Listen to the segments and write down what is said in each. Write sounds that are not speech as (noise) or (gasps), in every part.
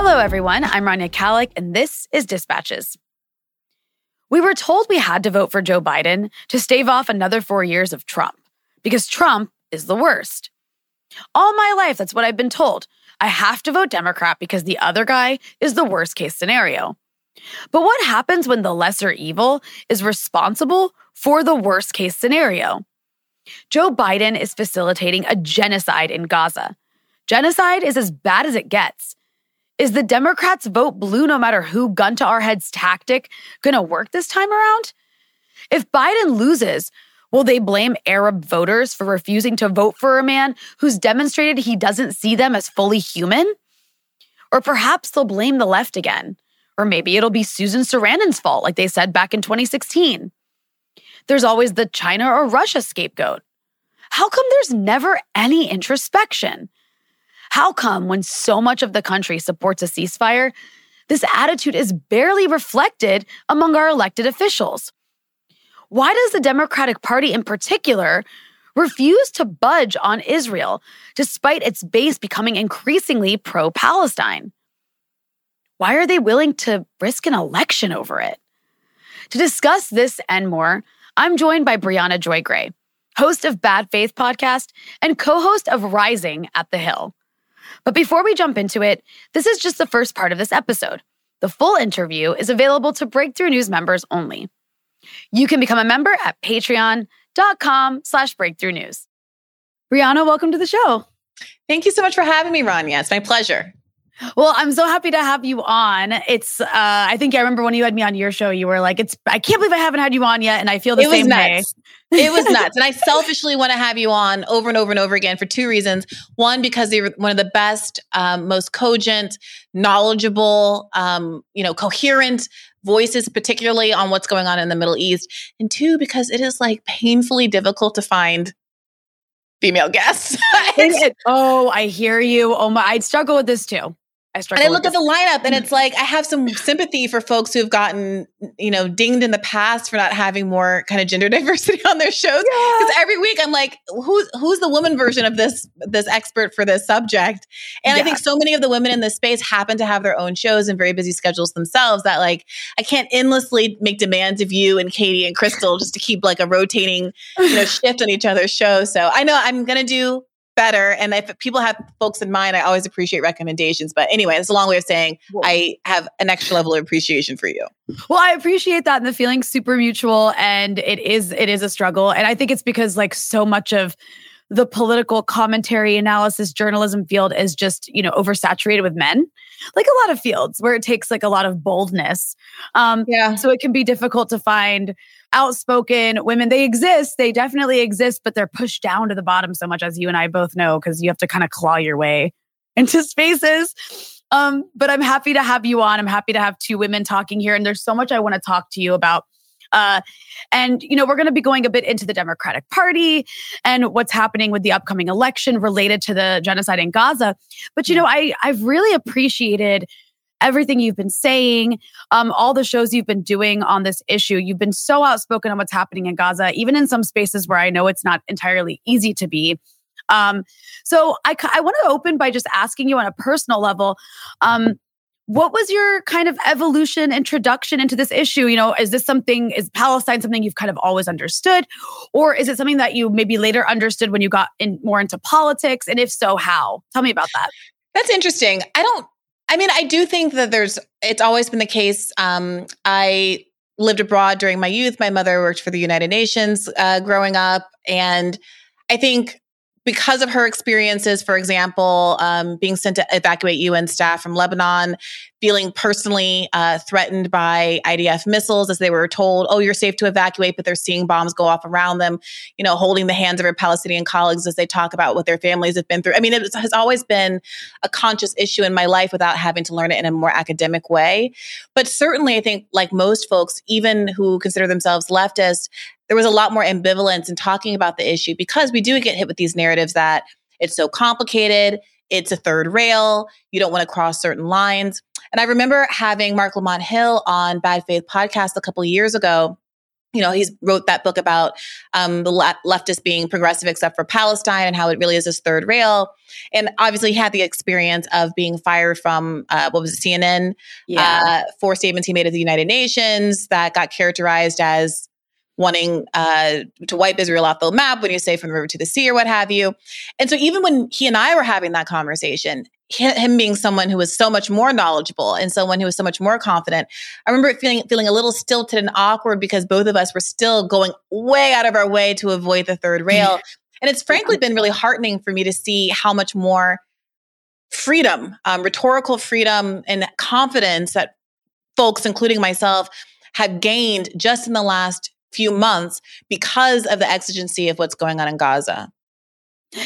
Hello, everyone. I'm Rania Khalek, and this is Dispatches. We were told we had to vote for Joe Biden to stave off another four years of Trump because Trump is the worst. All my life, that's what I've been told. I have to vote Democrat because the other guy is the worst case scenario. But what happens when the lesser evil is responsible for the worst case scenario? Joe Biden is facilitating a genocide in Gaza. Genocide is as bad as it gets. Is the Democrats vote blue no matter who gun to our heads tactic going to work this time around? If Biden loses, will they blame Arab voters for refusing to vote for a man who's demonstrated he doesn't see them as fully human? Or perhaps they'll blame the left again. Or maybe it'll be Susan Sarandon's fault, like they said back in 2016. There's always the China or Russia scapegoat. How come there's never any introspection? How come, when so much of the country supports a ceasefire, this attitude is barely reflected among our elected officials? Why does the Democratic Party in particular refuse to budge on Israel despite its base becoming increasingly pro Palestine? Why are they willing to risk an election over it? To discuss this and more, I'm joined by Briahna Joy Gray, host of Bad Faith podcast and co host of Rising at the Hill. But before we jump into it, this is just the first part of this episode. The full interview is available to Breakthrough News members only. You can become a member at patreon.com slash breakthrough news. Briahna, welcome to the show. Thank you so much for having me, Rania. It's my pleasure. Well, I'm so happy to have you on. It's, uh, I think I remember when you had me on your show, you were like, it's, I can't believe I haven't had you on yet. And I feel the it same way. It was nuts. And I selfishly want to have you on over and over and over again for two reasons. One, because you're one of the best, um, most cogent, knowledgeable, um, you know, coherent voices, particularly on what's going on in the Middle East. And two, because it is like painfully difficult to find female guests. (laughs) oh, I hear you. Oh my, I'd struggle with this too. I struggle. And I look at the lineup and it's (clears throat) like I have some sympathy for folks who've gotten, you know, dinged in the past for not having more kind of gender (laughs) diversity on their shows. Because yeah. every week I'm like, who's who's the woman version of this this expert for this subject? And yeah. I think so many of the women in this space happen to have their own shows and very busy schedules themselves that like I can't endlessly make demands of you and Katie and Crystal just to keep like a rotating, you know, (laughs) shift on each other's show. So I know I'm gonna do better. And if people have folks in mind, I always appreciate recommendations. But anyway, it's a long way of saying I have an extra level of appreciation for you. Well, I appreciate that and the feeling super mutual. And it is it is a struggle. And I think it's because like so much of the political commentary analysis journalism field is just you know oversaturated with men like a lot of fields where it takes like a lot of boldness um yeah so it can be difficult to find outspoken women. They exist, they definitely exist, but they're pushed down to the bottom so much, as you and I both know, because you have to kind of claw your way into (laughs) spaces. Um, but I'm happy to have you on. I'm happy to have two women talking here. And there's so much I want to talk to you about. Uh, and, you know, we're going to be going a bit into the Democratic Party and what's happening with the upcoming election related to the genocide in Gaza. But, you know, I, I've really appreciated everything you've been saying, um, all the shows you've been doing on this issue. You've been so outspoken on what's happening in Gaza, even in some spaces where I know it's not entirely easy to be. Um, so I, I want to open by just asking you on a personal level. Um, what was your kind of evolution introduction into this issue you know is this something is palestine something you've kind of always understood or is it something that you maybe later understood when you got in more into politics and if so how tell me about that that's interesting i don't I mean, I do think that there's, it's always been the case. Um, I lived abroad during my youth. My mother worked for the United Nations uh, growing up. And I think because of her experiences, for example, um, being sent to evacuate UN staff from Lebanon, feeling personally uh, threatened by IDF missiles as they were told, oh, you're safe to evacuate, but they're seeing bombs go off around them, you know, holding the hands of her Palestinian colleagues as they talk about what their families have been through. I mean, it has always been a conscious issue in my life without having to learn it in a more academic way. But certainly, I think, like most folks, even who consider themselves leftist, there was a lot more ambivalence in talking about the issue because we do get hit with these narratives that it's so complicated, it's a third rail, you don't want to cross certain lines. And I remember having Mark Lamont Hill on Bad Faith podcast a couple years ago. you know, he's wrote that book about um, the le- leftist being progressive except for Palestine and how it really is this third rail. And obviously, he had the experience of being fired from uh, what was it, CNN yeah. uh, for statements he made at the United Nations that got characterized as wanting uh, to wipe Israel off the map when you say from the river to the sea or what have you. And so, even when he and I were having that conversation, him being someone who was so much more knowledgeable and someone who was so much more confident. I remember feeling feeling a little stilted and awkward because both of us were still going way out of our way to avoid the third rail. and it's frankly been really heartening for me to see how much more freedom, um, rhetorical freedom, and confidence that folks, including myself, have gained just in the last few months because of the exigency of what's going on in Gaza.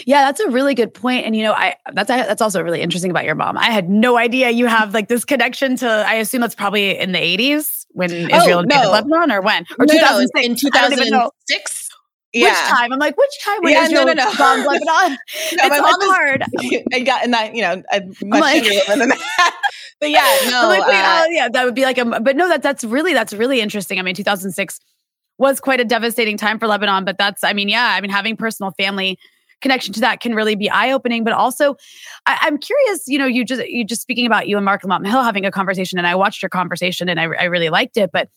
Yeah, that's a really good point. And you know, I that's that's also really interesting about your mom. I had no idea you have like this connection to. I assume that's probably in the eighties when oh, Israel no. Lebanon, or when or two thousand six in two thousand six. Yeah. Which time? I'm like, which time when yeah, Israel no, no, no. bombed (laughs) Lebanon? no, it's my mom hard. (laughs) I got in that, you know, much like, than that. (laughs) But yeah, no, like, wait, uh, oh, yeah, that would be like a. But no, that that's really that's really interesting. I mean, 2006 was quite a devastating time for Lebanon. But that's, I mean, yeah, I mean, having personal family connection to that can really be eye opening. But also, I, am curious. You know, you just you just speaking about you and Mark Lamont Hill having a conversation, and I watched your conversation, and I, I really liked it. But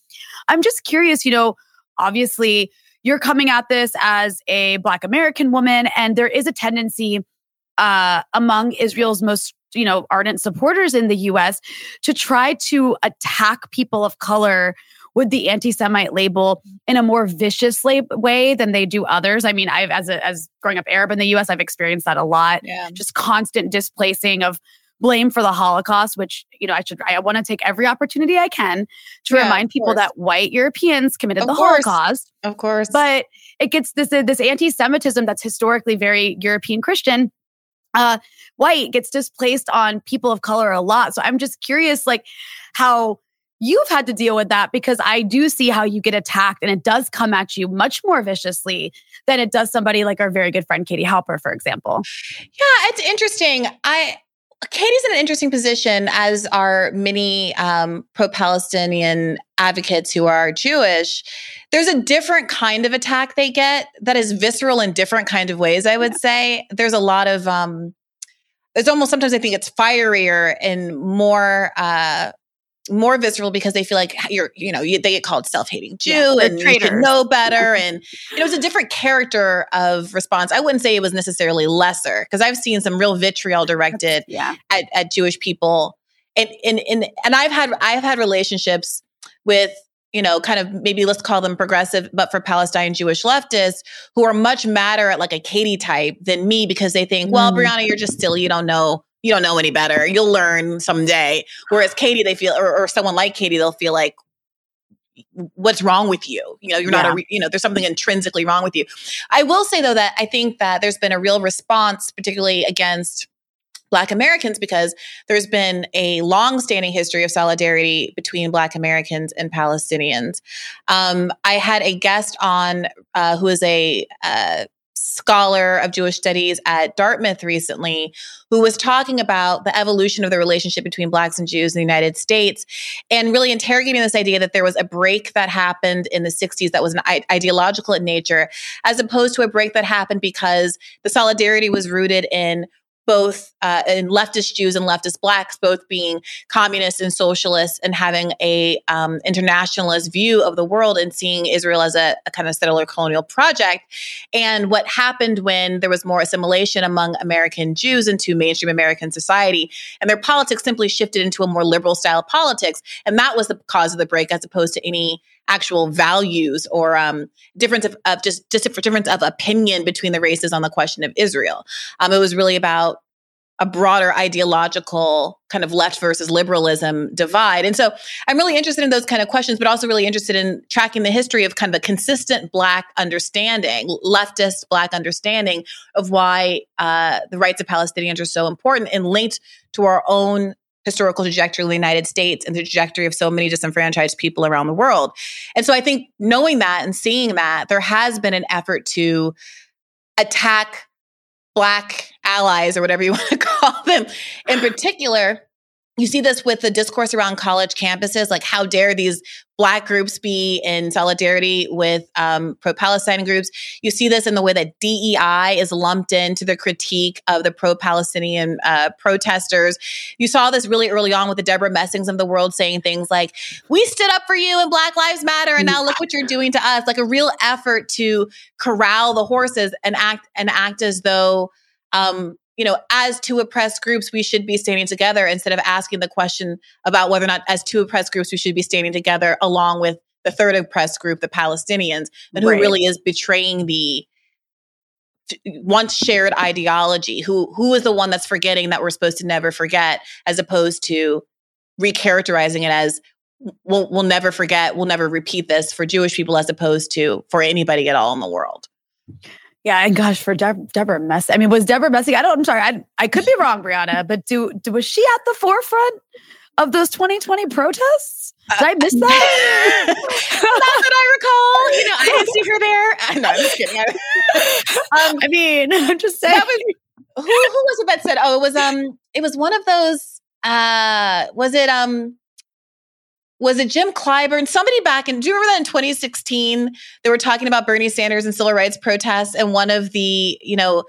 I'm just curious. You know, obviously, you're coming at this as a Black American woman, and there is a tendency uh, among Israel's most you know ardent supporters in the U.S. to try to attack people of color with the anti-Semite label in a more vicious lab- way than they do others. I mean, I've as a, as growing up Arab in the U.S., I've experienced that a lot. Yeah. Just constant displacing of blame for the Holocaust, which you know I should I want to take every opportunity I can to yeah, remind people that white Europeans committed of the course. Holocaust, of course. But it gets this this anti-Semitism that's historically very European Christian. Uh, white gets displaced on people of color a lot. So I'm just curious, like how you've had to deal with that because I do see how you get attacked and it does come at you much more viciously than it does somebody like our very good friend Katie Halper, for example. Yeah, it's interesting. I Katie's in an interesting position as are many um, pro-Palestinian advocates who are Jewish. There's a different kind of attack they get that is visceral in different kind of ways. I would yeah. say there's a lot of um, there's almost sometimes I think it's fierier and more uh, more visceral because they feel like you're, you know, you, they get called self-hating Jew yeah, and should know better. (laughs) and you know, it's a different character of response. I wouldn't say it was necessarily lesser because I've seen some real vitriol directed yeah. at, at Jewish people. And, and, and, and I've had, I've had relationships with, you know, kind of maybe let's call them progressive, but for Palestine Jewish leftists who are much madder at like a Katie type than me because they think, well, mm. Briahna, you're just silly. You don't know you don't know any better. You'll learn someday. Whereas Katie, they feel, or, or someone like Katie, they'll feel like, what's wrong with you? You know, you're yeah. not a, you know, there's something intrinsically wrong with you. I will say though that I think that there's been a real response, particularly against Black Americans because there's been a long-standing history of solidarity between Black Americans and Palestinians. Um, I had a guest on uh, who is a uh, scholar of Jewish studies at Dartmouth recently who was talking about the evolution of the relationship between Blacks and Jews in the United States and really interrogating this idea that there was a break that happened in the 60s that was an ideological in nature, as opposed to a break that happened because the solidarity was rooted in both uh, in leftist Jews and leftist blacks, both being communists and socialists, and having a um, internationalist view of the world and seeing Israel as a, a, kind of settler colonial project. And what happened when there was more assimilation among American Jews into mainstream American society, and their politics simply shifted into a more liberal style of politics, and that was the cause of the break, as opposed to any actual values or um, difference of, of, just just difference of opinion between the races on the question of Israel. Um, it was really about a broader ideological kind of left versus liberalism divide. And so I'm really interested in those kind of questions, but also really interested in tracking the history of kind of a consistent Black understanding, leftist Black understanding of why uh, the rights of Palestinians are so important and linked to our own historical trajectory of the United States and the trajectory of so many disenfranchised people around the world. And so I think knowing that and seeing that, there has been an effort to attack Black allies or whatever you (laughs) want to call them in particular you see this with the discourse around college campuses like how dare these black groups be in solidarity with um, pro-palestine groups? You see this in the way that dei is lumped into the critique of the pro-palestinian uh, protesters. You saw this really early on with the deborah messings of the world saying things like we stood up for you and black lives matter and now look what you're doing to us. Like a real effort to corral the horses and act and act as though um, you know, as two oppressed groups, we should be standing together instead of asking the question about whether or not, as two oppressed groups, we should be standing together along with the third oppressed group, the Palestinians, and who right. really is betraying the once shared ideology. Who who is the one that's forgetting that we're supposed to never forget, as opposed to recharacterizing it as we'll we'll never forget, we'll never repeat this for Jewish people, as opposed to for anybody at all in the world. Yeah, and gosh, for De- Deborah Messing, I mean, was Deborah Messing? I don't. I'm sorry, I I could be wrong, Briahna, but do, do was she at the forefront of those 2020 protests? Did I miss that? (laughs) Not that I recall. You know, I didn't see her there. (laughs) No, I'm just kidding. (laughs) um, I mean, I'm just saying. Was, who, who was it that said? Oh, it was um, it was one of those. Uh, was it um, was it Jim Clyburn? Somebody back in, do you remember that in 2016? They were talking about Bernie Sanders and civil rights protests, and one of the, you know,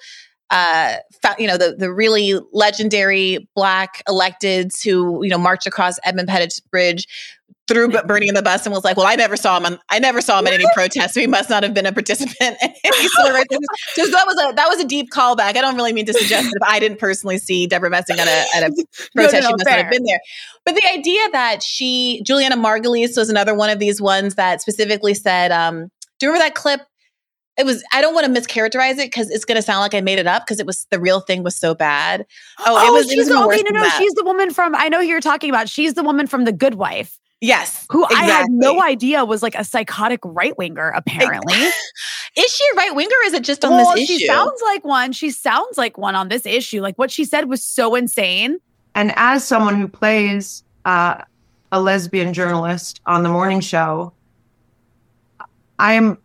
uh, you know, the the really legendary black electeds who, you know, marched across Edmund Pettus Bridge threw Bernie in the bus and was like, "Well, I never saw him. On, I never saw him at any (laughs) protest, so he must not have been a participant." in any civil. So that was a that was a deep callback. I don't really mean to suggest that if I didn't personally see Deborah Messing at a at a (laughs) protest, no, no, she must fair. not have been there. But the idea that she Julianna Margulies was another one of these ones that specifically said, um, "Do you remember that clip?" it was i don't want to mischaracterize it because it's going to sound like i made it up because it was the real thing was so bad oh, oh it was, she's it was the, okay, no no she's the woman from i know who you're talking about she's the woman from the good wife Yes. Who exactly. I had no idea was like a psychotic right winger, apparently. (laughs) is she a right winger is it just on well, this issue? She sounds like one. She sounds like one on this issue. Like what she said was so insane. And as someone who plays uh, a lesbian journalist on the morning show, I'm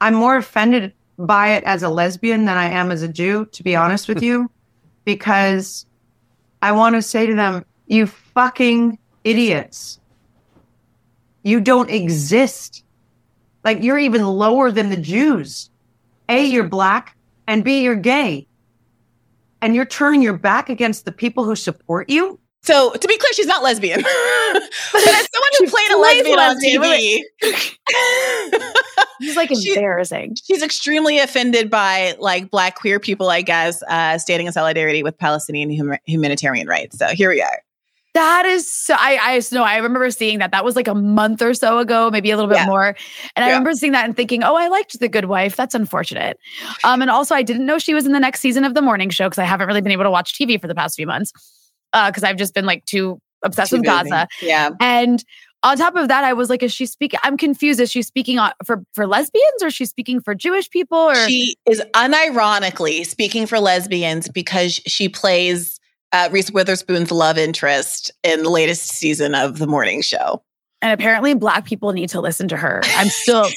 I'm more offended by it as a lesbian than I am as a Jew, to be honest with you, because I want to say to them, you fucking idiots you don't exist. Like you're even lower than the Jews. A, you're black, and B, you're gay. And you're turning your back against the people who support you? So to be clear, she's not lesbian. (laughs) but as (laughs) someone who played a lesbian, on TV, she's like (laughs) embarrassing. She, she's extremely offended by like black queer people, I guess, uh, standing in solidarity with Palestinian hum- humanitarian rights. So here we are. That is so I I know I remember seeing that. That was like a month or so ago, maybe a little bit yeah. more. And I remember seeing that and thinking, "Oh, I liked The Good Wife. That's unfortunate." Um and also I didn't know she was in the next season of The Morning Show cuz I haven't really been able to watch TV for the past few months. Uh cuz I've just been like too obsessed too with busy. Gaza. Yeah. And on top of that, I was like, is she speaking? I'm confused. Is she speaking for for lesbians or is she speaking for Jewish people? Or she is unironically speaking for lesbians because she plays uh, Reese Witherspoon's love interest in the latest season of the morning show. And apparently, Black people need to listen to her. I'm still.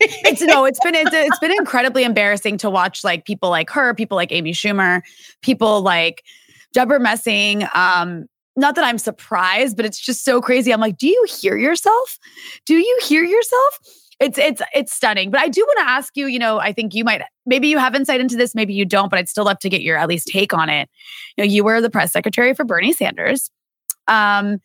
it's no, it's been it's, it's been incredibly embarrassing to watch like people like her, people like Amy Schumer, people like Deborah Messing. Um, not that I'm surprised, but it's just so crazy. I'm like, do you hear yourself? Do you hear yourself? It's it's it's stunning. But I do want to ask you, you know, I think you might maybe you have insight into this, maybe you don't, but I'd still love to get your at least take on it. You know, you were the press secretary for Bernie Sanders. Um,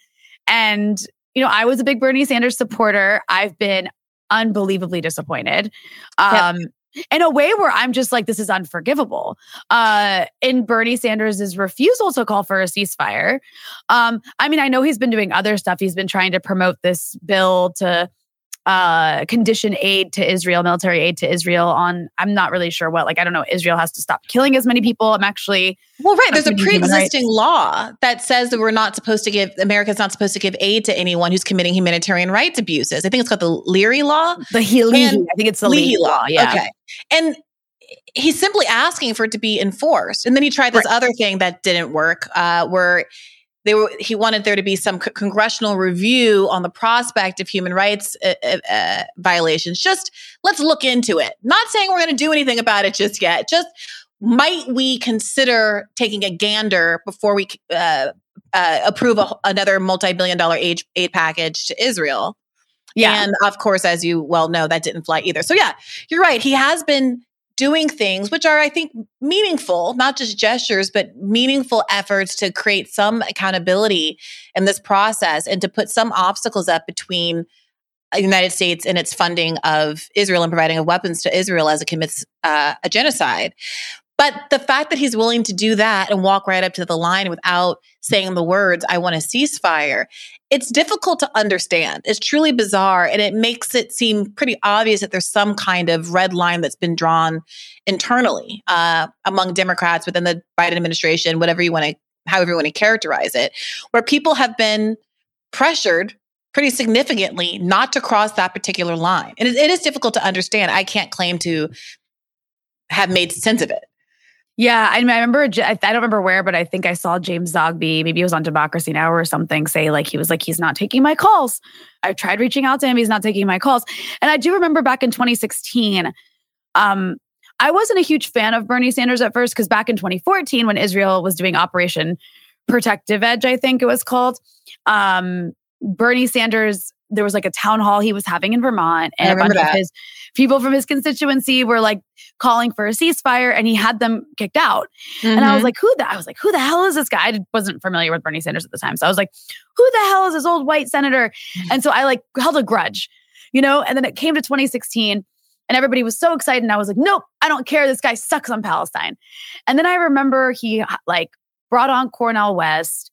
and you know, I was a big Bernie Sanders supporter. I've been unbelievably disappointed. Um, yep in a way where I'm just like, this is unforgivable. Uh, in Bernie Sanders' refusal to call for a ceasefire. Um, I mean, I know he's been doing other stuff. He's been trying to promote this bill to uh, condition aid to Israel, military aid to Israel on, I'm not really sure what, like, I don't know, Israel has to stop killing as many people. I'm actually. Well, right. There's a pre existing law that says that we're not supposed to give, America's not supposed to give aid to anyone who's committing humanitarian rights abuses. I think it's called the Leary Law. The Leahy. I think it's the Leahy, Leahy law. Yeah. Okay. And he's simply asking for it to be enforced. And then he tried this right. other thing that didn't work, uh, where they were he wanted there to be some c- congressional review on the prospect of human rights uh, uh, uh violations just let's look into it not saying we're going to do anything about it just yet just might we consider taking a gander before we uh, uh, approve a, another multi-billion dollar aid, aid package to Israel. Yeah. And of course, as you well know, that didn't fly either. So yeah, you're right. He has been doing things which are, I think, meaningful, not just gestures, but meaningful efforts to create some accountability in this process and to put some obstacles up between the United States and its funding of Israel and providing of weapons to Israel as it commits uh, a genocide. But the fact that he's willing to do that and walk right up to the line without saying the words, I want a ceasefire, it's difficult to understand. It's truly bizarre. And it makes it seem pretty obvious that there's some kind of red line that's been drawn internally uh, among Democrats within the Biden administration, whatever you want to, however you want to characterize it, where people have been pressured pretty significantly not to cross that particular line. And it, it is difficult to understand. I can't claim to have made sense of it. Yeah, I, mean, I remember. I don't remember where, but I think I saw James Zogby. Maybe it was on Democracy Now or something. Say like he was like he's not taking my calls. I've tried reaching out to him. He's not taking my calls. And I do remember back in 2016. Um, I wasn't a huge fan of Bernie Sanders at first because back in 2014, when Israel was doing Operation Protective Edge, I think it was called. Um, Bernie Sanders there was like a town hall he was having in Vermont, and a bunch that. of his people from his constituency were like calling for a ceasefire, and he had them kicked out. Mm-hmm. And I was mm-hmm. like, "Who the?" I was like, "Who the hell is this guy?" I wasn't familiar with Bernie Sanders at the time, so I was like, "Who the hell is this old white senator?" Mm-hmm. And so I like held a grudge, you know. And then it came to 2016. And everybody was so excited. And I was like, nope, I don't care. This guy sucks on Palestine. And then I remember he like brought on Cornel West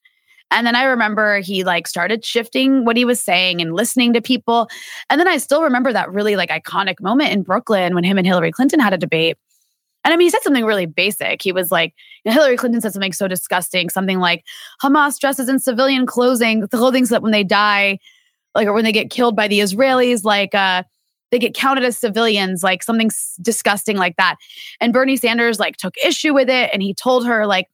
and then I remember he like started shifting what he was saying and listening to people. And then I still remember that really like iconic moment in Brooklyn when him and Hillary Clinton had a debate. And I mean, he said something really basic. He was like, you know, Hillary Clinton said something so disgusting, something like Hamas dresses in civilian clothing, the clothing so that when they die, like, or when they get killed by the Israelis, like, uh, they get counted as civilians, like something disgusting like that. And Bernie Sanders like took issue with it, and he told her like,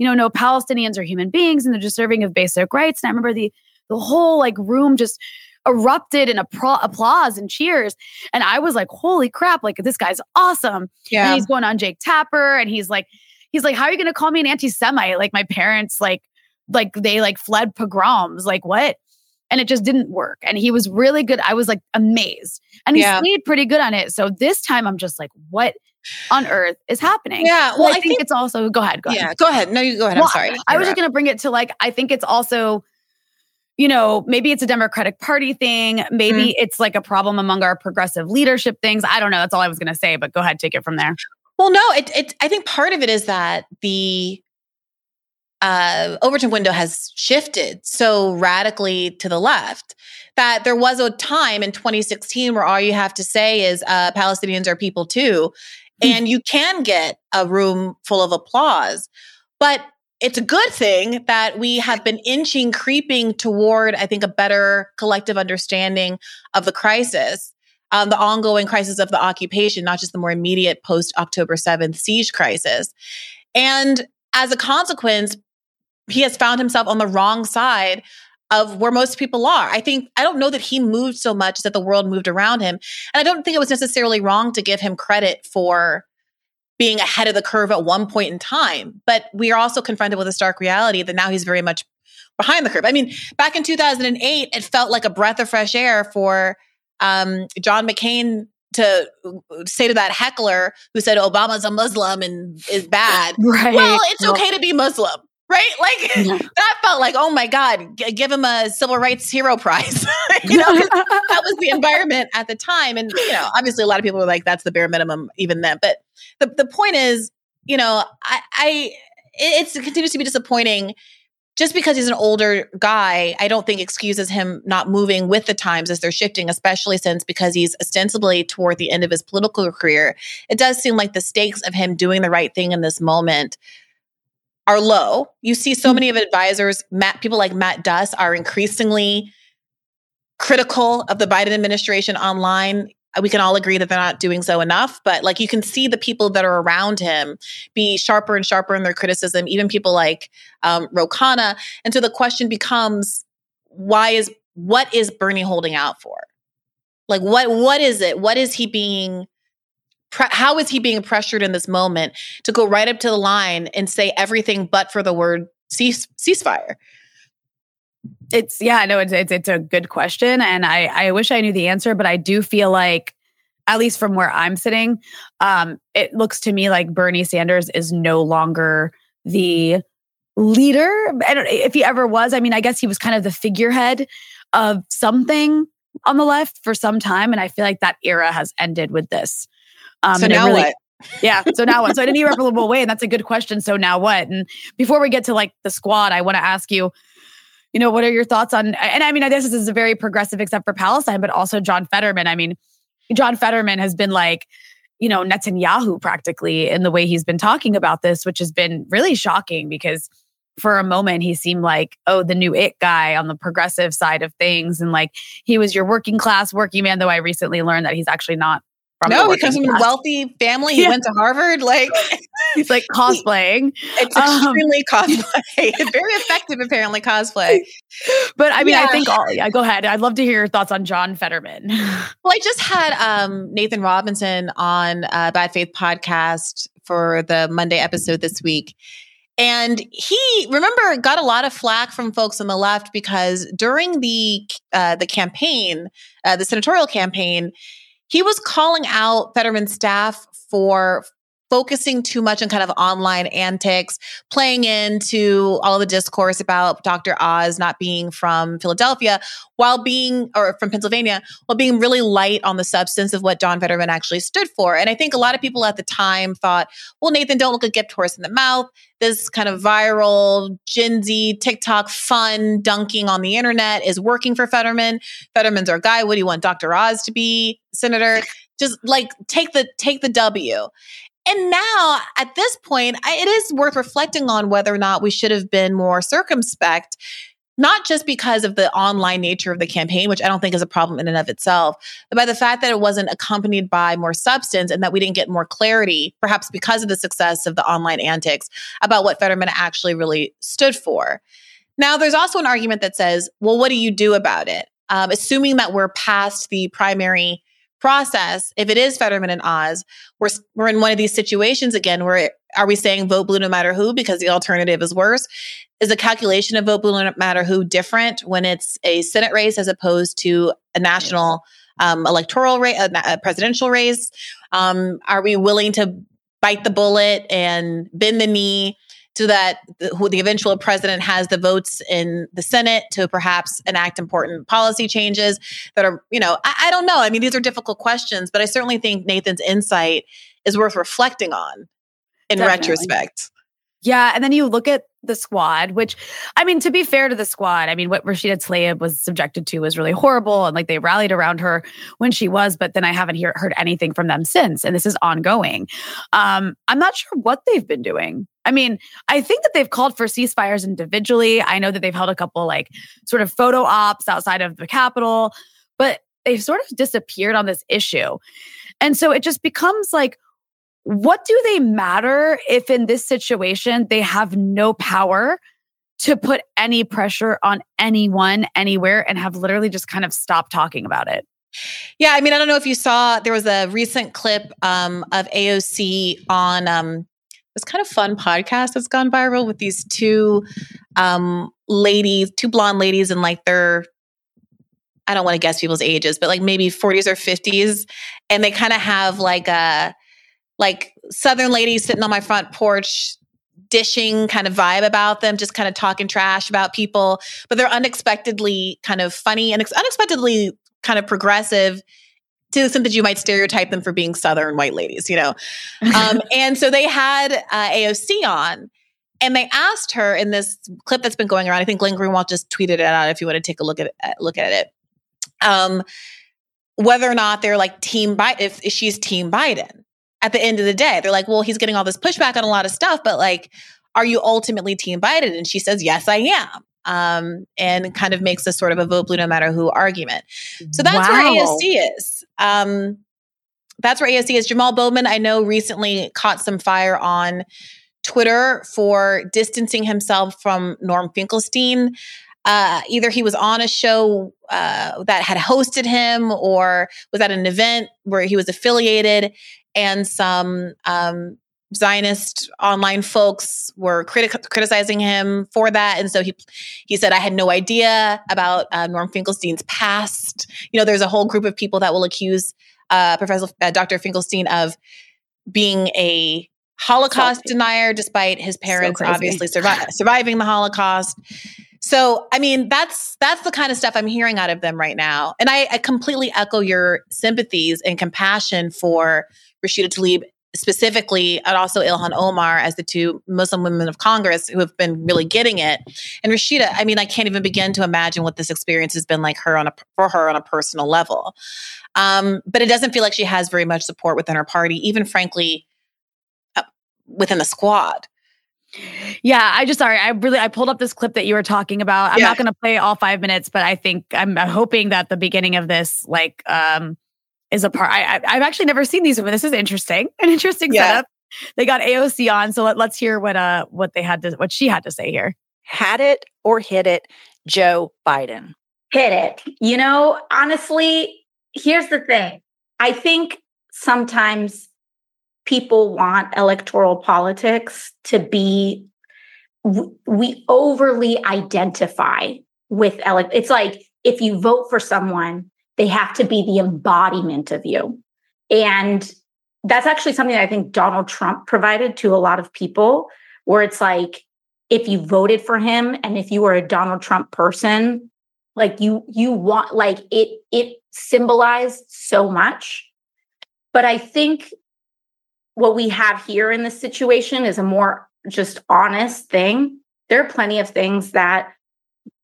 you know, no, Palestinians are human beings and they're deserving of basic rights. And I remember the the whole like room just erupted in appro- applause and cheers. And I was like, holy crap, like this guy's awesome. Yeah. And he's going on Jake Tapper and he's like, he's like, how are you gonna call me an anti-Semite? Like my parents, like, like they like fled pogroms. Like what? And it just didn't work. And he was really good. I was like amazed. And he yeah. stayed pretty good on it. So this time I'm just like, what on earth is happening. Yeah. Well, I, I think, think, it's also go ahead. Go ahead. Yeah. Go ahead. No, you go ahead. Well, I'm sorry. I, was just going to bring it to like I think it's also you know, maybe it's a Democratic Party thing. Maybe mm it's like a problem among our progressive leadership things. I don't know. That's all I was going to say, but go ahead, take it from there. Well, no, it, it, I think part of it is that the uh, Overton window has shifted so radically to the left that there was a time in 2016 where all you have to say is uh, Palestinians are people too. Hmm. and you can get a room full of applause. But it's a good thing that we have been inching, creeping toward, I think, a better collective understanding of the crisis, um, the ongoing crisis of the occupation, not just the more immediate post October 7th siege crisis. And as a consequence, he has found himself on the wrong side of where most people are. I think, I don't know that he moved so much that the world moved around him. And I don't think it was necessarily wrong to give him credit for being ahead of the curve at one point in time. But we are also confronted with a stark reality that now he's very much behind the curve. I mean, back in 2008, it felt like a breath of fresh air for um, John McCain to say to that heckler who said Obama's a Muslim and is bad. (laughs) Right. Well, it's okay to be Muslim right? Like yeah. (laughs) that felt like, oh my God, g- give him a civil rights hero prize. (laughs) you know, that was the (laughs) environment at the time. And, you know, obviously a lot of people were like, that's the bare minimum even then. But the, the point is, you know, I, I it, it continues to be disappointing just because he's an older guy, I don't think excuses him not moving with the times as they're shifting, especially since because he's ostensibly toward the end of his political career. It does seem like the stakes of him doing the right thing in this moment are low. You see so mm-hmm. many of advisors, Matt, people like Matt Duss are increasingly critical of the Biden administration online. We can all agree that they're not doing so enough, but like you can see the people that are around him be sharper and sharper in their criticism, even people like um, Ro Khanna. And so the question becomes, why is what is Bernie holding out for? Like what what is it? What is he being pre- how is he being pressured in this moment to go right up to the line and say everything but for the word cease- ceasefire? It's yeah, no, it's it's, it's a good question, and I I wish I knew the answer, but I do feel like at least from where I'm sitting, um, it looks to me like Bernie Sanders is no longer the leader. And if he ever was, I mean, I guess he was kind of the figurehead of something on the left for some time. And I feel like that era has ended with this. Um, so now really, what? yeah. So now what? So in an (laughs) irreparable way. And that's a good question. So now what? And before we get to like the squad, I want to ask you, you know, what are your thoughts on, and I mean, I guess this is a very progressive except for Palestine, but also John Fetterman. I mean, John Fetterman has been like, you know, Netanyahu practically in the way he's been talking about this, which has been really shocking because for a moment he seemed like oh the new it guy on the progressive side of things and like he was your working class working man though i recently learned that he's actually not no, he comes from a wealthy family. He yeah. went to Harvard. Like (laughs) he's like cosplaying. It's extremely um, (laughs) cosplay. (laughs) Very effective, apparently, cosplay. But I mean, yeah. I think all yeah, go ahead. I'd love to hear your thoughts on John Fetterman. Well, I just had um, Nathan Robinson on uh, Bad Faith podcast for the Monday episode this week. And he, remember, got a lot of flack from folks on the left because during the uh, the campaign, uh, the senatorial campaign, he was calling out Fetterman's staff for focusing too much on kind of online antics, playing into all the discourse about Dr. Oz not being from Philadelphia while being, or from Pennsylvania, while being really light on the substance of what John Fetterman actually stood for. And I think a lot of people at the time thought, well, Nathan, don't look a gift horse in the mouth. This kind of viral, Gen Z, TikTok fun dunking on the internet is working for Fetterman. Fetterman's our guy. What do you want Dr. Oz to be, Senator? (laughs) Just like take the take the W. And now at this point, it is worth reflecting on whether or not we should have been more circumspect, not just because of the online nature of the campaign, which I don't think is a problem in and of itself, but by the fact that it wasn't accompanied by more substance and that we didn't get more clarity, perhaps because of the success of the online antics, about what Fetterman actually really stood for. Now, there's also an argument that says, well, what do you do about it? Um, assuming that we're past the primary process, if it is Fetterman and Oz, we're we're in one of these situations again where are we saying vote blue no matter who because the alternative is worse? Is the calculation of vote blue no matter who different when it's a Senate race as opposed to a national um, electoral race, a, a, presidential race? Um, are we willing to bite the bullet and bend the knee so that the, who the eventual president has the votes in the Senate to perhaps enact important policy changes that are, you know, I, I don't know. I mean, these are difficult questions, but I certainly think Nathan's insight is worth reflecting on in Definitely. retrospect. Yeah. And then you look at the squad, which I mean, to be fair to the squad, I mean, what Rashida Tlaib was subjected to was really horrible. And like they rallied around her when she was, but then I haven't hear, heard anything from them since. And this is ongoing. Um, I'm not sure what they've been doing. I mean, I think that they've called for ceasefires individually. I know that they've held a couple like sort of photo ops outside of the Capitol, but they've sort of disappeared on this issue. And so it just becomes like, what do they matter if in this situation they have no power to put any pressure on anyone anywhere and have literally just kind of stopped talking about it? Yeah, I mean, I don't know if you saw there was a recent clip um, of AOC on um, this kind of fun podcast that's gone viral with these two um, ladies, two blonde ladies, and like their I don't want to guess people's ages, but like maybe 40s or 50s, and they kind of have like a like Southern ladies sitting on my front porch dishing kind of vibe about them, just kind of talking trash about people, but they're unexpectedly kind of funny and unexpectedly kind of progressive to the extent that you might stereotype them for being Southern white ladies, you know. Um, (laughs) and so they had uh, AOC on, and they asked her in this clip that's been going around. I think Glenn Greenwald just tweeted it out. If you want to take a look at it, look at it, um, whether or not they're like Team Biden, if, if she's Team Biden at the end of the day. They're like, well, he's getting all this pushback on a lot of stuff, but like, are you ultimately Team Biden? And she says, yes, I am. Um, and kind of makes a sort of a vote blue no matter who argument. So that's wow. where AOC is. Um, that's where AOC is. Jamaal Bowman, I know, recently caught some fire on Twitter for distancing himself from Norm Finkelstein. Uh, either he was on a show uh, that had hosted him or was at an event where he was affiliated and some um, Zionist online folks were criti- criticizing him for that, and so he he said, "I had no idea about uh, Norm Finkelstein's past." You know, there's a whole group of people that will accuse uh, Professor uh, Dr. Finkelstein of being a Holocaust so, denier, despite his parents so obviously survi- surviving the Holocaust. So, I mean, that's that's the kind of stuff I'm hearing out of them right now, and I, I completely echo your sympathies and compassion for Rashida Tlaib specifically and also Ilhan Omar as the two Muslim women of Congress who have been really getting it. And Rashida, I mean, I can't even begin to imagine what this experience has been like her on a for her on a personal level. Um, but it doesn't feel like she has very much support within her party, even frankly, uh, within the squad. Yeah, I just sorry. I really I pulled up this clip that you were talking about. I'm yeah. not going to play all five minutes, but I think I'm, I'm hoping that the beginning of this, like, um, is a part. I, I have actually never seen these women. This is interesting. (laughs) An interesting yeah. setup. They got AOC on, so let, let's hear what uh what they had to what she had to say here. Had it or hit it, Joe Biden. Hit it. You know, honestly, here's the thing. I think sometimes people want electoral politics to be we overly identify with ele- it's like if you vote for someone they have to be the embodiment of you. And that's actually something that I think Donald Trump provided to a lot of people, where it's like, if you voted for him and if you were a Donald Trump person, like you you want like it it symbolized so much. But I think what we have here in this situation is a more just honest thing. There are plenty of things that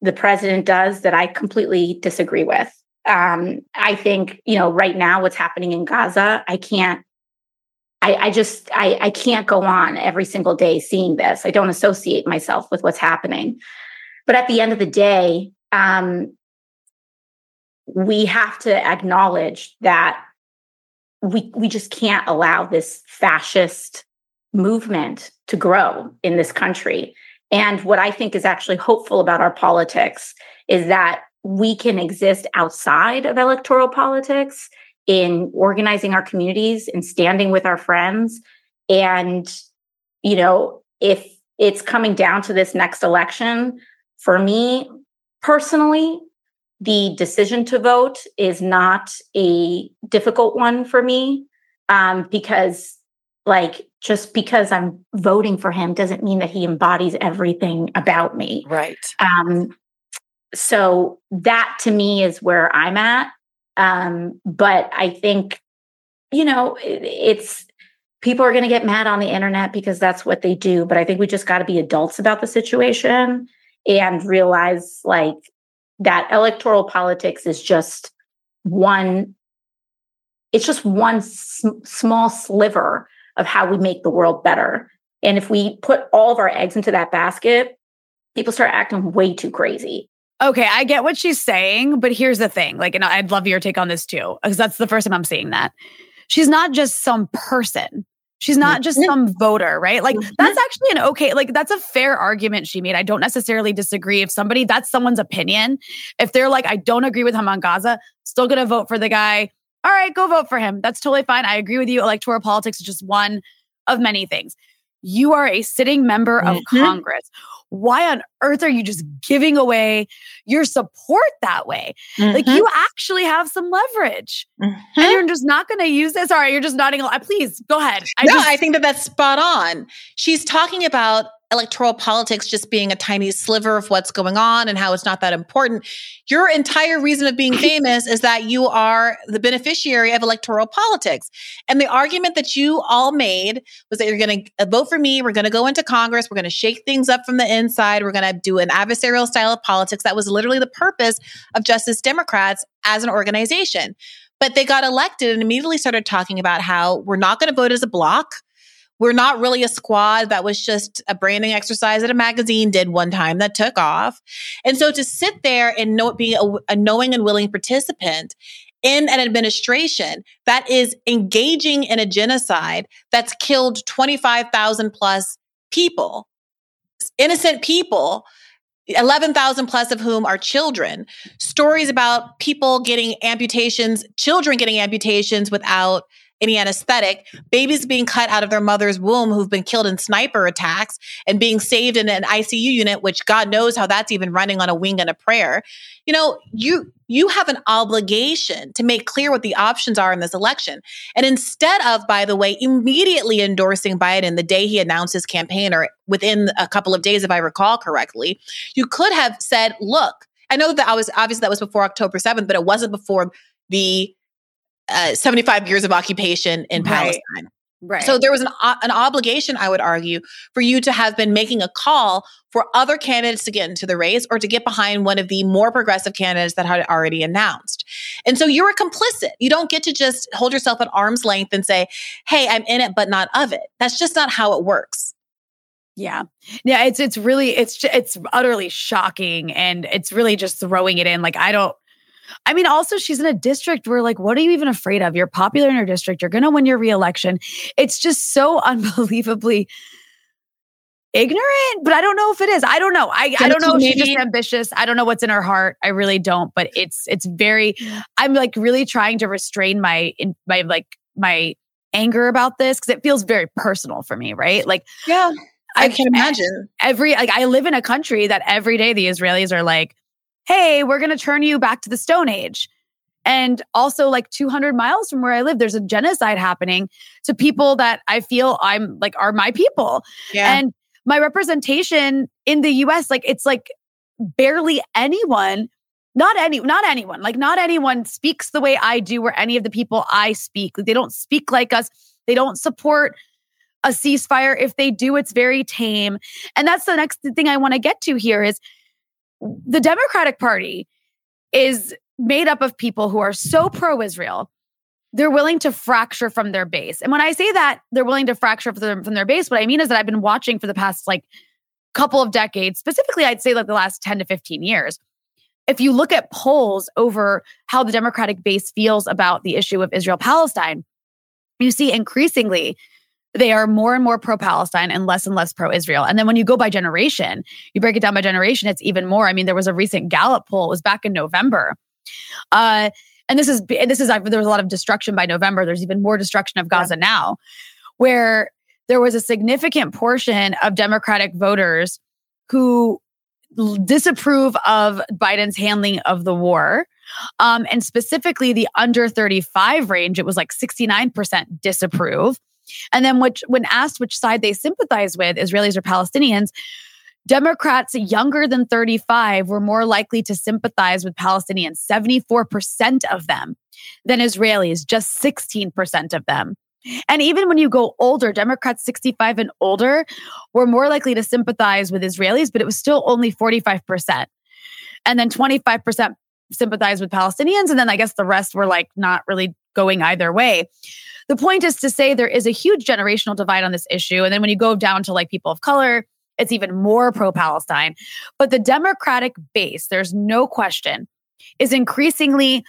the president does that I completely disagree with. Um, I think, you know, right now what's happening in Gaza, I can't, I, I just, I, I can't go on every single day seeing this. I don't associate myself with what's happening. But at the end of the day, um, we have to acknowledge that we we just can't allow this fascist movement to grow in this country. And what I think is actually hopeful about our politics is that we can exist outside of electoral politics in organizing our communities and standing with our friends. And, you know, if it's coming down to this next election, for me personally, the decision to vote is not a difficult one for me um, because, like, just because I'm voting for him doesn't mean that he embodies everything about me. Right. Um, so that to me is where I'm at. Um, but I think, you know, it, it's people are going to get mad on the internet because that's what they do. But I think we just got to be adults about the situation and realize like that electoral politics is just one, it's just one sm- small sliver of how we make the world better. And if we put all of our eggs into that basket, people start acting way too crazy. Okay, I get what she's saying, but here's the thing. Like, and I'd love your take on this too, because that's the first time I'm seeing that. She's not just some person. She's not just mm-hmm. some voter, right? Like, mm-hmm. that's actually an okay, like, that's a fair argument she made. I don't necessarily disagree. If somebody, that's someone's opinion. If they're like, I don't agree with him on Gaza, still gonna vote for the guy. All right, go vote for him. That's totally fine. I agree with you. Electoral politics is just one of many things. You are a sitting member of mm-hmm. Congress why on earth are you just giving away your support that way? Mm-hmm. Like you actually have some leverage mm-hmm. and you're just not going to use this. All right, you're just nodding. Please go ahead. I no, just- I think that that's spot on. She's talking about electoral politics just being a tiny sliver of what's going on and how it's not that important. Your entire reason of being (coughs) famous is that you are the beneficiary of electoral politics. And the argument that you all made was that you're going to uh, vote for me. We're going to go into Congress. We're going to shake things up from the inside. We're going to do an adversarial style of politics. That was literally the purpose of Justice Democrats as an organization. But they got elected and immediately started talking about how we're not going to vote as a block we're not really a squad that was just a branding exercise that a magazine did one time that took off. And so to sit there and know, be a, a knowing and willing participant in an administration that is engaging in a genocide that's killed 25,000 plus people, innocent people, 11,000 plus of whom are children. Stories about people getting amputations, children getting amputations without any anesthetic, babies being cut out of their mother's womb who've been killed in sniper attacks and being saved in an ICU unit, which God knows how that's even running on a wing and a prayer. You know, you you have an obligation to make clear what the options are in this election. And instead of, by the way, immediately endorsing Biden the day he announced his campaign or within a couple of days, if I recall correctly, you could have said, look, I know that I was obviously that was before October 7th, but it wasn't before the uh, 75 years of occupation in. Palestine. Right. So there was an, uh, an obligation, I would argue, for you to have been making a call for other candidates to get into the race or to get behind one of the more progressive candidates that had already announced. And so you're a complicit. You don't get to just hold yourself at arm's length and say, hey, I'm in it, but not of it. That's just not how it works. Yeah. Yeah, it's it's really it's it's utterly shocking and it's really just throwing it in like I don't I mean, also, she's in a district where, like, what are you even afraid of? You're popular in your district. You're going to win your reelection. It's just so (laughs) unbelievably ignorant, but I don't know if it is. I don't know. I, I don't know if she's just ambitious. I don't know what's in her heart. I really don't. But it's it's very. I'm like really trying to restrain my in my like my anger about this because it feels very personal for me. Right? Like yeah. I, I can imagine. Every like I live in a country that every day the Israelis are like, hey, we're going to turn you back to the Stone Age. And also, like 200 miles from where I live, there's a genocide happening to people that I feel I'm like are my people. Yeah. And my representation in the US, like it's like barely anyone, not any, not anyone, like not anyone speaks the way I do or any of the people I speak. They don't speak like us. They don't support a ceasefire. If they do, it's very tame. And that's the next thing I want to get to here is the Democratic Party is made up of people who are so pro Israel, they're willing to fracture from their base. And when I say that they're willing to fracture from, from their base, what I mean is that I've been watching for the past like couple of decades, specifically, I'd say like the last 10 to 15 years. If you look at polls over how the Democratic base feels about the issue of Israel Palestine, you see increasingly they are more and more pro Palestine and less and less pro Israel. And then when you go by generation, you break it down by generation, it's even more. I mean, there was a recent Gallup poll, it was back in November. Uh, and this is this is there was a lot of destruction by November. There's even more destruction of Gaza yeah. now, where there was a significant portion of Democratic voters who disapprove of Biden's handling of the war. Um, and specifically the under 35 range, it was like 69% disapprove. And then which, when asked which side they sympathize with, Israelis or Palestinians, Democrats younger than 35 were more likely to sympathize with Palestinians, 74% of them, than Israelis, just 16% of them. And even when you go older, Democrats 65 and older were more likely to sympathize with Israelis, but it was still only 45%. And then 25% sympathize with Palestinians. And then I guess the rest were like not really going either way. The point is to say there is a huge generational divide on this issue. And then when you go down to like people of color, it's even more pro Palestine. But the Democratic base, there's no question, is increasingly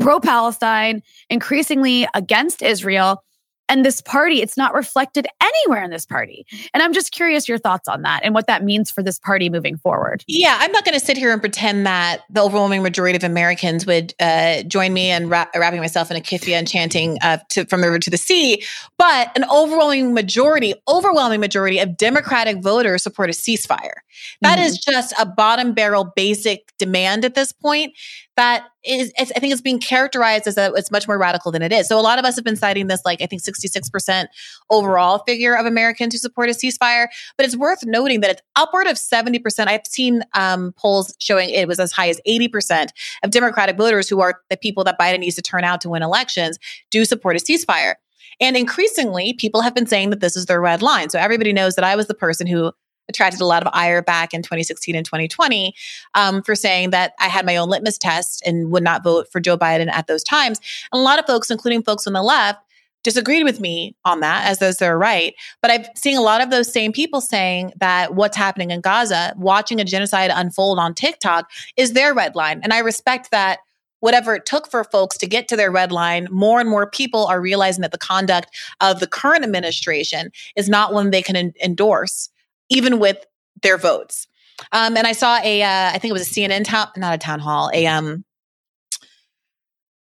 pro Palestine, increasingly against Israel. And this party, it's not reflected anywhere in this party. And I'm just curious your thoughts on that and what that means for this party moving forward. Yeah, I'm not going to sit here and pretend that the overwhelming majority of Americans would uh, join me in ra- wrapping myself in a keffiyeh and chanting uh, to, from the river to the sea. But an overwhelming majority, overwhelming majority of Democratic voters support a ceasefire. That mm-hmm. is just a bottom barrel basic demand at this point that is, I think it's being characterized as a, it's much more radical than it is. So a lot of us have been citing this, like, I think 66% overall figure of Americans who support a ceasefire. But it's worth noting that it's upward of 70%. I've seen um, polls showing it was as high as 80% of Democratic voters who are the people that Biden needs to turn out to win elections do support a ceasefire. And increasingly, people have been saying that this is their red line. So everybody knows that I was the person who attracted a lot of ire back in 2016 and 2020 um, for saying that I had my own litmus test and would not vote for Joe Biden at those times. And a lot of folks, including folks on the left, disagreed with me on that, as those that are right. But I've seen a lot of those same people saying that what's happening in Gaza, watching a genocide unfold on TikTok, is their red line. And I respect that whatever it took for folks to get to their red line, more and more people are realizing that the conduct of the current administration is not one they can en- endorse even with their votes. Um, and I saw a, uh, I think it was a CNN town, not a town hall, a um,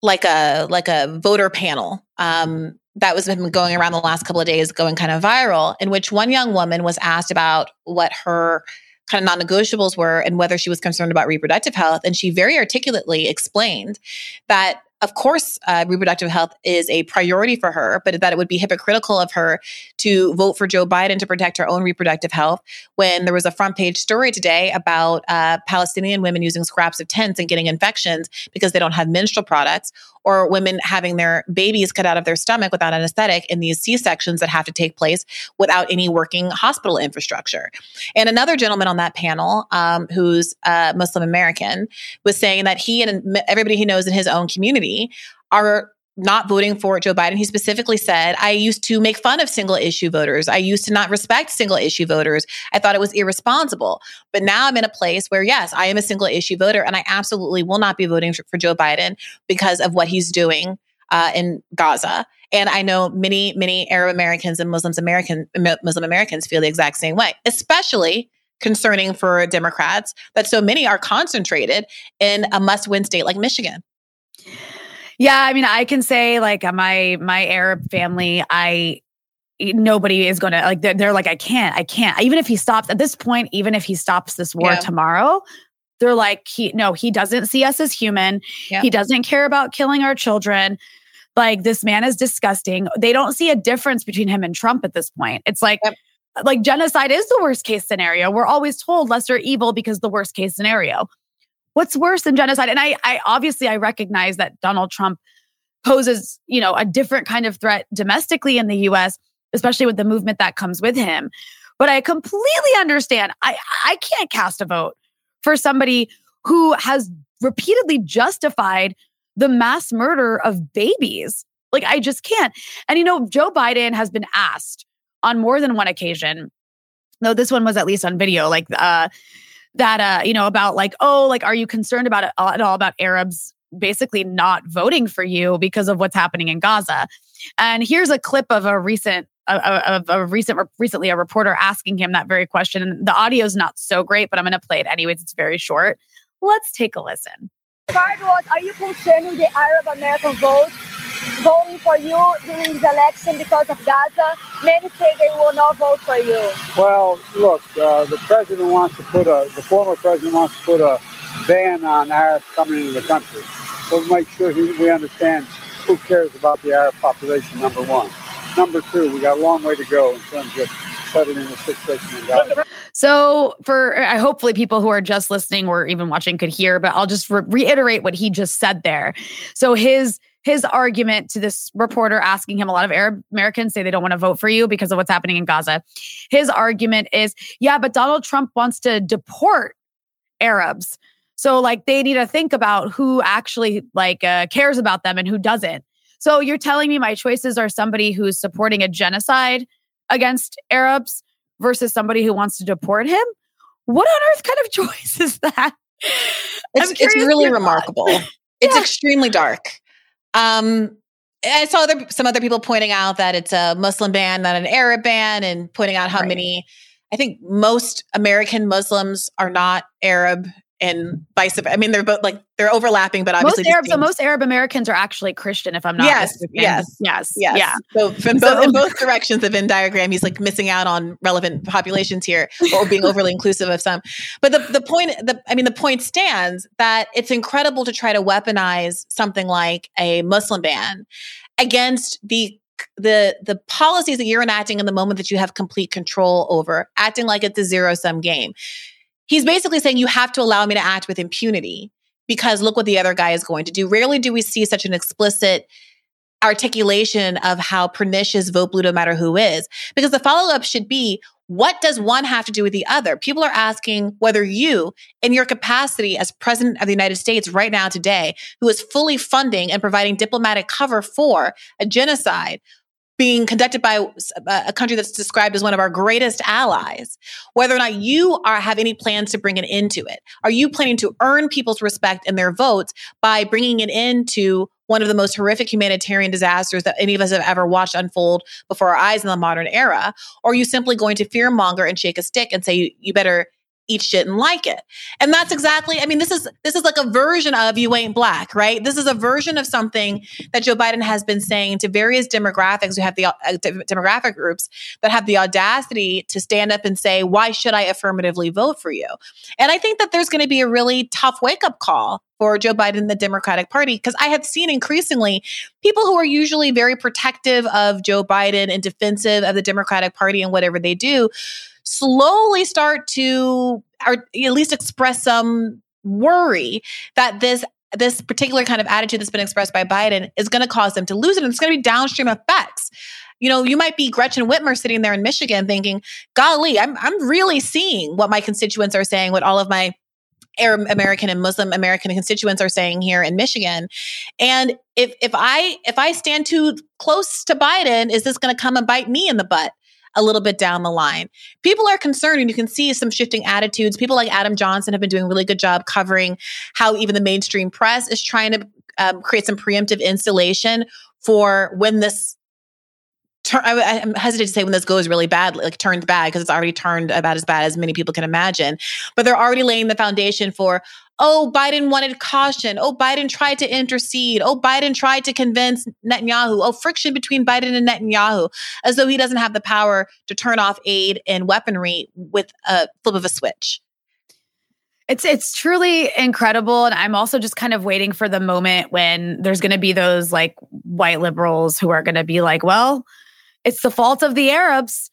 like a like a voter panel um, that was been going around the last couple of days, going kind of viral, in which one young woman was asked about what her kind of non negotiables were and whether she was concerned about reproductive health. And she very articulately explained that of course, uh, reproductive health is a priority for her, but that it would be hypocritical of her to vote for Joe Biden to protect her own reproductive health when there was a front page story today about uh, Palestinian women using scraps of tents and getting infections because they don't have menstrual products, or women having their babies cut out of their stomach without anesthetic in these C sections that have to take place without any working hospital infrastructure. And another gentleman on that panel, um, who's uh, Muslim American, was saying that he and everybody he knows in his own community are not voting for Joe Biden. He specifically said, I used to make fun of single issue voters. I used to not respect single issue voters. I thought it was irresponsible. But now I'm in a place where, yes, I am a single issue voter and I absolutely will not be voting for, Joe Biden because of what he's doing uh, in Gaza. And I know many, many Arab Americans and Muslims American Muslim Americans feel the exact same way, especially concerning for Democrats that so many are concentrated in a must-win state like Michigan. Yeah, I mean, I can say like uh, my my Arab family, I nobody is going to like they're, they're, like I can't, I can't. Even if he stops at this point, even if he stops this war yeah. tomorrow, they're like he no, he doesn't see us as human. He doesn't care about killing our children. Like this man is disgusting. They don't see a difference between him and Trump at this point. It's like yep. like genocide is the worst case scenario. We're always told lesser evil because the worst case scenario what's worse than genocide? And I, I obviously I recognize that Donald Trump poses, you know, a different kind of threat domestically in the US, especially with the movement that comes with him. But I completely understand. I I can't cast a vote for somebody who has repeatedly justified the mass murder of babies. Like I just can't. And you know, Joe Biden has been asked on more than one occasion, though this one was at least on video, like uh that uh you know about like oh like are you concerned about it at all about arabs basically not voting for you because of what's happening in gaza? And here's a clip of a recent uh, uh, of a, a, recent recently a reporter asking him that very question and the audio is not so great but i'm going to play it anyways it's very short. Let's take a listen. Are you concerned with the arab american vote voting for you during the election because of Gaza. Many say they will not vote for you. Well, look, uh, the president wants to put a, the former president wants to put a ban on Arabs coming into the country. We'll make sure he, we understand who cares about the Arab population, number one. Number two, we got a long way to go in terms of settling the situation in Gaza. So, for uh, hopefully people who are just listening or even watching could hear, but I'll just re- reiterate what he just said there. So, his his argument to this reporter asking him a lot of Arab Americans say they don't want to vote for you because of what's happening in Gaza. His argument is, yeah, but Donald Trump wants to deport Arabs. So like they need to think about who actually like uh, cares about them and who doesn't. So you're telling me my choices are somebody who's supporting a genocide against Arabs versus somebody who wants to deport him? What on earth kind of (laughs) choice is that? It's, it's really remarkable. (laughs) It's extremely dark. Um, I saw other, some other people pointing out that it's a Muslim ban, not an Arab ban, and pointing out how right. many. I think most American Muslims are not Arab and vice versa. I mean, they're both like they're overlapping, but obviously most Arab, so most Arab Americans are actually Christian, if I'm not yes, mistaken. yes, yes, yes, yeah. So from both in both directions, the Venn diagram, he's like missing out on relevant populations here, or being overly inclusive of some. But the the point, the I mean, the point stands that it's incredible to try to weaponize something like a Muslim ban against the the the policies that you're enacting in the moment that you have complete control over, acting like it's a zero sum game he's basically saying you have to allow me to act with impunity because look what the other guy is going to do. Rarely do we see such an explicit articulation of how pernicious vote blue no matter who is. Because the follow up should be what does one have to do with the other? People are asking whether you, in your capacity as president of the United States right now today, who is fully funding and providing diplomatic cover for a genocide, being conducted by uh, a country that's described as one of our greatest allies, whether or not you are have any plans to bring it into it. Are you planning to earn people's respect and their votes by bringing it into one of the most horrific humanitarian disasters that any of us have ever watched unfold before our eyes in the modern era? Or are you simply going to fearmonger and shake a stick and say you, you each didn't like it. And that's exactly, I mean, this is this is like a version of you ain't black, right? This is a version of something that Joe Biden has been saying to various demographics who have the uh, demographic groups that have the audacity to stand up and say, "Why should I affirmatively vote for you?" And I think that there's going to be a really tough wake-up call for Joe Biden and the Democratic Party because I have seen increasingly people who are usually very protective of Joe Biden and defensive of the Democratic Party and whatever they do slowly start to or at least express some worry that this this particular kind of attitude that's been expressed by Biden is going to cause them to lose it and it's going to be downstream effects. You know, you might be Gretchen Whitmer sitting there in Michigan thinking, "Golly, I'm I'm really seeing what my constituents are saying, what all of my Arab American and Muslim American constituents are saying here in Michigan. And if if I if I stand too close to Biden, is this going to come and bite me in the butt? A little bit down the line. People are concerned, and you can see some shifting attitudes. People like Adam Johnson have been doing a really good job covering how even the mainstream press is trying to um, create some preemptive installation for when this I, am hesitant to say when this goes really bad, like turned bad, because it's already turned about as bad as many people can imagine. But they're already laying the foundation for, oh, Biden wanted caution. Oh, Biden tried to intercede. Oh, Biden tried to convince Netanyahu. Oh, friction between Biden and Netanyahu, as though he doesn't have the power to turn off aid and weaponry with a flip of a switch. It's it's truly incredible and I'm also just kind of waiting for the moment when there's going to be those like white liberals who are going to be like, well, it's the fault of the Arabs.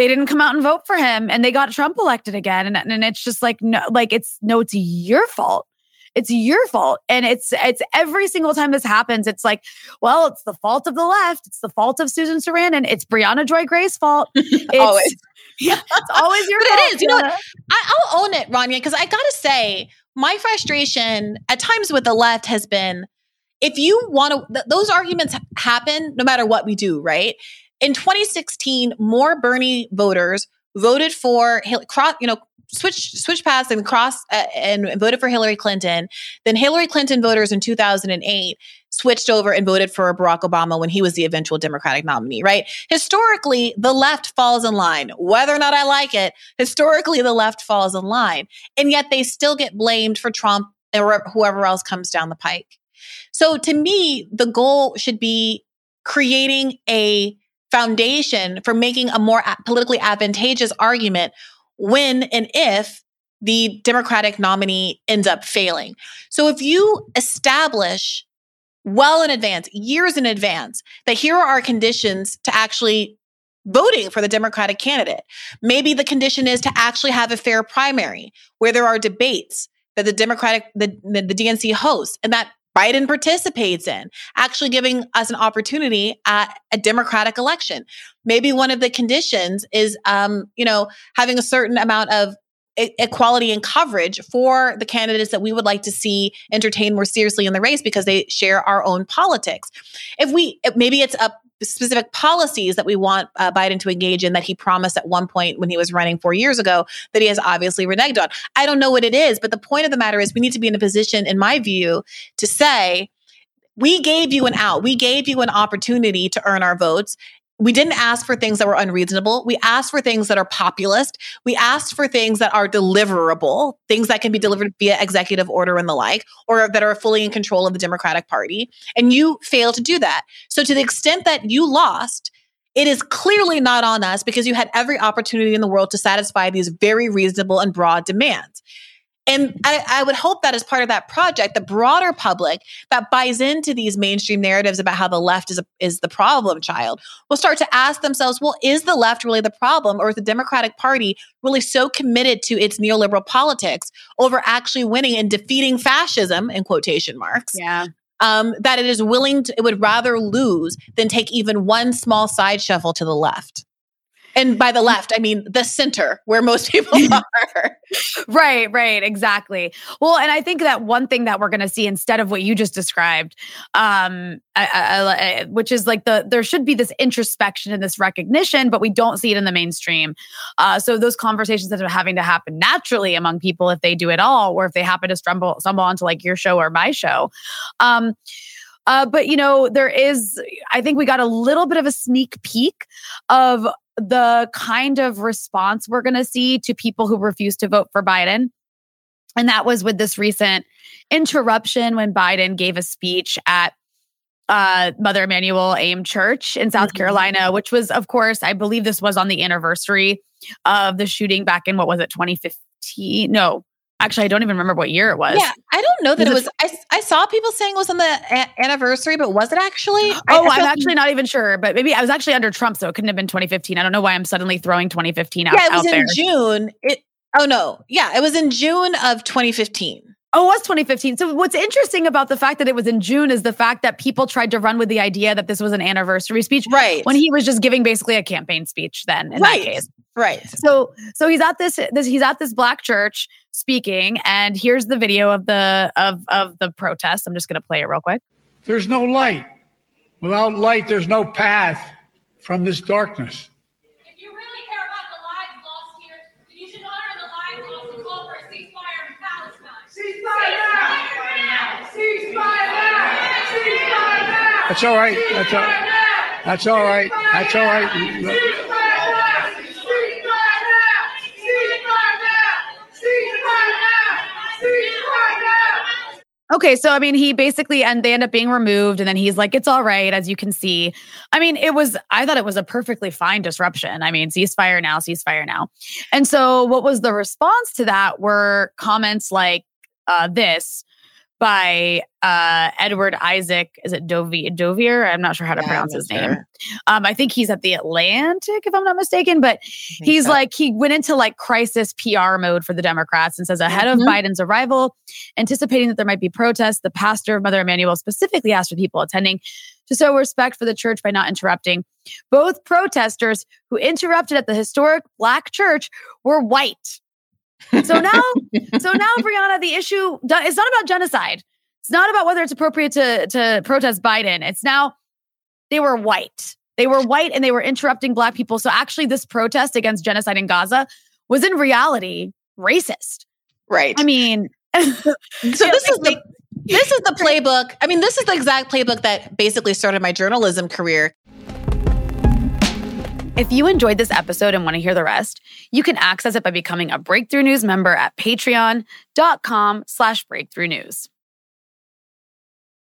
They didn't come out and vote for him and they got Trump elected again. And, and it's just like, no, like it's no, it's your fault. It's your fault. And it's it's every single time this happens, it's like, well, it's the fault of the left. It's the fault of Susan Sarandon. It's Briahna Joy Gray's fault. (laughs) It's, always. (laughs) Yeah, it's always your (laughs) but fault. It is. You know what? I, I'll own it, Rania, because I gotta say, my frustration at times with the left has been if you want to, th- those arguments happen no matter what we do, right? In 2016, more Bernie voters voted for cross, you know, switch switch past and cross uh, and voted for Hillary Clinton than Hillary Clinton voters in 2008 switched over and voted for Barack Obama when he was the eventual Democratic nominee, right? Historically, the left falls in line. Whether or not I like it, historically the left falls in line. And yet they still get blamed for Trump or whoever else comes down the pike. So to me, the goal should be creating a foundation for making a more politically advantageous argument when and if the Democratic nominee ends up failing. So if you establish well in advance, years in advance, that here are our conditions to actually voting for the Democratic candidate. Maybe the condition is to actually have a fair primary where there are debates that the Democratic, the, the, the DNC hosts, and that Biden participates in, actually giving us an opportunity at a democratic election. Maybe one of the conditions is, um, you know, having a certain amount of equality and coverage for the candidates that we would like to see entertained more seriously in the race because they share our own politics. If we, maybe it's a specific policies that we want uh, Biden to engage in that he promised at one point when he was running four years ago that he has obviously reneged on. I don't know what it is, but the point of the matter is we need to be in a position, in my view, to say, we gave you an out. We gave you an opportunity to earn our votes we didn't ask for things that were unreasonable. We asked for things that are populist. We asked for things that are deliverable, things that can be mm-hmm. delivered via executive order and the like, or that are fully in control of the Democratic Party. And you failed to do that. So, to the extent that you lost, it is clearly not on us because you had every opportunity in the world to satisfy these very reasonable and broad demands. And I, I, would hope that as part of that project, the broader public that buys into these mainstream narratives about how the left is a, is the problem child will start to ask themselves, well, is the left really the problem, or is the Democratic Party really so committed to its neoliberal politics over actually winning and defeating fascism in quotation marks? Yeah. Um, that it is willing to, it would rather lose than take even one small side shuffle to the left. And by the left, I mean the center where most people (laughs) are. right, right, exactly. Well, and I think that one thing that we're going to see instead of what you just described, um, I, I, I, which is like the there should be this introspection and this recognition, but we don't see it in the mainstream. Uh, so those conversations that are having to happen naturally among people, if they do at all, or if they happen to stumble stumble onto like your show or my show. Um, uh, but you know, there is, I think we got a little bit of a sneak peek of the kind of response we're going to see to people who refuse to vote for Biden. And that was with this recent interruption when Biden gave a speech at uh, Mother Emanuel AME Church in South mm-hmm. Carolina, which was, of course, I believe this was on the anniversary of the shooting back in what was it, 2015? No, actually, I don't even remember what year it was. Yeah, I don't know that was it was. I, I saw people saying it was on the a- anniversary, but was it actually? (gasps) Oh, I, am actually not even sure, but maybe I was actually under Trump, so it couldn't have been 2015. I don't know why I'm suddenly throwing 2015 out. Yeah, it was in there. June. It. Oh no, yeah, it was in June of 2015. Oh, it was 2015. So what's interesting about the fact that it was in June is the fact that people tried to run with the idea that this was an anniversary speech. Right. When he was just giving basically a campaign speech then in right. that case. Right. So so he's at this, this he's at this black church speaking and here's the video of the of of the protest. I'm just going to play it real quick. There's no light. Without light there's no path from this darkness. That's all right. That's all, that's all right. That's all right. Okay, so I mean, he basically and they end up being removed, and then he's like, "It's all right," as you can see. I mean, it was. I thought it was a perfectly fine disruption. I mean, ceasefire now, ceasefire now. And so, what was the response to that? Were comments like uh, this by uh, Edward Isaac. Is it Dovere? Dovere? I'm not sure how to yeah, pronounce his sure. name. Um, I think he's at the Atlantic, if I'm not mistaken. But he's so. like he went into like crisis PR mode for the Democrats and says ahead mm-hmm. of Biden's arrival, anticipating that there might be protests, the pastor of Mother Emanuel specifically asked for people attending to show respect for the church by not interrupting. Both protesters who interrupted at the historic black church were white. So now, (laughs) so now, Briahna, the issue it's not about genocide. It's not about whether it's appropriate to to protest Biden. It's now they were white. They were white and they were interrupting black people. So actually, this protest against genocide in Gaza was in reality racist. Right. I mean, (laughs) so (laughs) this is the this is the playbook. I mean, this is the exact playbook that basically started my journalism career. If you enjoyed this episode and want to hear the rest, you can access it by becoming a Breakthrough News member at patreon.com slash breakthrough news.